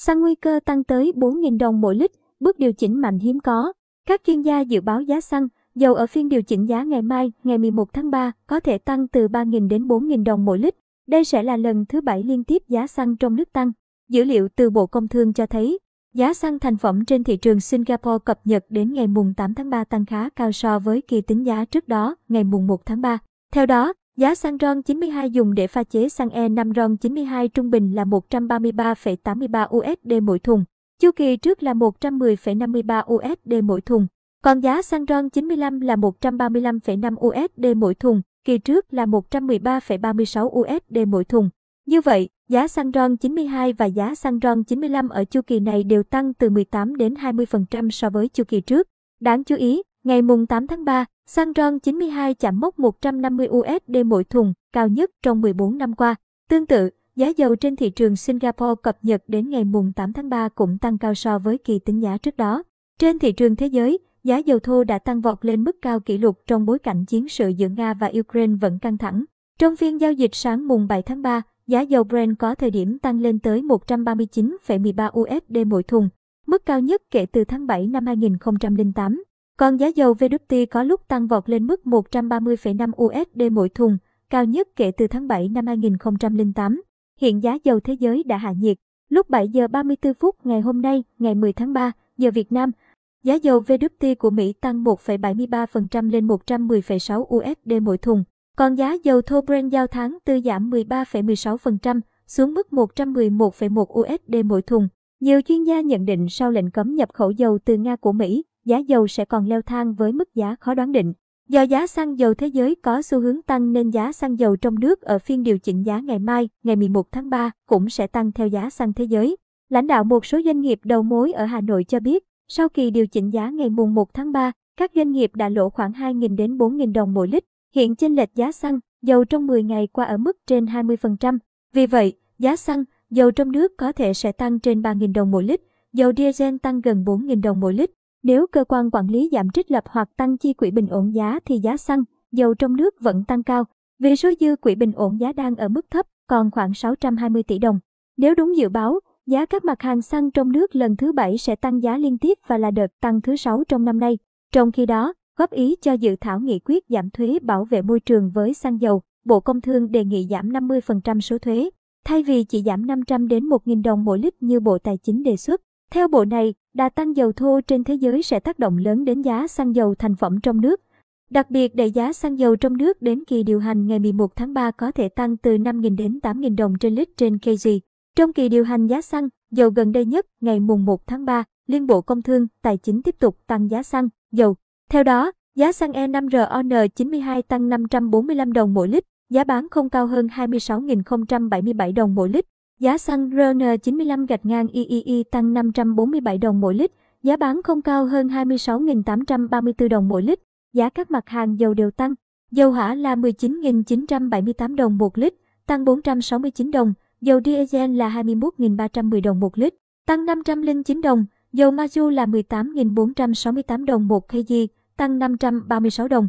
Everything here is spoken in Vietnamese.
xăng nguy cơ tăng tới 4.000 đồng mỗi lít, bước điều chỉnh mạnh hiếm có. Các chuyên gia dự báo giá xăng, dầu ở phiên điều chỉnh giá ngày mai, ngày 11 tháng 3, có thể tăng từ 3.000 đến 4.000 đồng mỗi lít. Đây sẽ là lần thứ bảy liên tiếp giá xăng trong nước tăng. Dữ liệu từ Bộ Công Thương cho thấy, giá xăng thành phẩm trên thị trường Singapore cập nhật đến ngày mùng 8 tháng 3 tăng khá cao so với kỳ tính giá trước đó, ngày mùng 1 tháng 3. Theo đó, giá xăng RON 92 dùng để pha chế xăng E5 RON 92 trung bình là 133,83 USD mỗi thùng, chu kỳ trước là 110,53 USD mỗi thùng. Còn giá xăng RON 95 là 135,5 USD mỗi thùng, kỳ trước là 113,36 USD mỗi thùng. Như vậy, giá xăng RON 92 và giá xăng RON 95 ở chu kỳ này đều tăng từ 18 đến 20% so với chu kỳ trước. Đáng chú ý, ngày mùng 8 tháng 3, xăng RON 92 chạm mốc 150 USD mỗi thùng, cao nhất trong 14 năm qua. Tương tự, giá dầu trên thị trường Singapore cập nhật đến ngày mùng 8 tháng 3 cũng tăng cao so với kỳ tính giá trước đó. Trên thị trường thế giới, giá dầu thô đã tăng vọt lên mức cao kỷ lục trong bối cảnh chiến sự giữa Nga và Ukraine vẫn căng thẳng. Trong phiên giao dịch sáng mùng 7 tháng 3, giá dầu Brent có thời điểm tăng lên tới 139,13 USD mỗi thùng, mức cao nhất kể từ tháng 7 năm 2008. Còn giá dầu WT có lúc tăng vọt lên mức 130,5 USD mỗi thùng, cao nhất kể từ tháng 7 năm 2008. Hiện giá dầu thế giới đã hạ nhiệt. Lúc 7 giờ 34 phút ngày hôm nay, ngày 10 tháng 3, giờ Việt Nam, giá dầu WT của Mỹ tăng 1,73% lên 110,6 USD mỗi thùng. Còn giá dầu thô Brent giao tháng tư giảm 13,16% xuống mức 111,1 USD mỗi thùng. Nhiều chuyên gia nhận định sau lệnh cấm nhập khẩu dầu từ Nga của Mỹ, giá dầu sẽ còn leo thang với mức giá khó đoán định. Do giá xăng dầu thế giới có xu hướng tăng nên giá xăng dầu trong nước ở phiên điều chỉnh giá ngày mai, ngày 11 tháng 3 cũng sẽ tăng theo giá xăng thế giới. Lãnh đạo một số doanh nghiệp đầu mối ở Hà Nội cho biết, sau kỳ điều chỉnh giá ngày mùng 1 tháng 3, các doanh nghiệp đã lỗ khoảng 2.000 đến 4.000 đồng mỗi lít. Hiện chênh lệch giá xăng, dầu trong 10 ngày qua ở mức trên 20%. Vì vậy, giá xăng, dầu trong nước có thể sẽ tăng trên 3.000 đồng mỗi lít, dầu diesel tăng gần 4.000 đồng mỗi lít. Nếu cơ quan quản lý giảm trích lập hoặc tăng chi quỹ bình ổn giá thì giá xăng, dầu trong nước vẫn tăng cao. Vì số dư quỹ bình ổn giá đang ở mức thấp, còn khoảng 620 tỷ đồng. Nếu đúng dự báo, giá các mặt hàng xăng trong nước lần thứ bảy sẽ tăng giá liên tiếp và là đợt tăng thứ sáu trong năm nay. Trong khi đó, góp ý cho dự thảo nghị quyết giảm thuế bảo vệ môi trường với xăng dầu, Bộ Công Thương đề nghị giảm 50% số thuế, thay vì chỉ giảm 500 đến 1.000 đồng mỗi lít như Bộ Tài chính đề xuất. Theo bộ này, đà tăng dầu thô trên thế giới sẽ tác động lớn đến giá xăng dầu thành phẩm trong nước. Đặc biệt đẩy giá xăng dầu trong nước đến kỳ điều hành ngày 11 tháng 3 có thể tăng từ 5.000 đến 8.000 đồng trên lít trên KG. Trong kỳ điều hành giá xăng, dầu gần đây nhất, ngày mùng 1 tháng 3, Liên Bộ Công Thương, Tài chính tiếp tục tăng giá xăng, dầu. Theo đó, giá xăng E5RON92 tăng 545 đồng mỗi lít, giá bán không cao hơn 26.077 đồng mỗi lít. Giá xăng RN95 gạch ngang III tăng 547 đồng mỗi lít, giá bán không cao hơn 26.834 đồng mỗi lít. Giá các mặt hàng dầu đều tăng. Dầu hỏa là 19.978 đồng một lít, tăng 469 đồng. Dầu diesel là 21.310 đồng một lít, tăng 509 đồng. Dầu ma là 18.468 đồng một kg, tăng 536 đồng.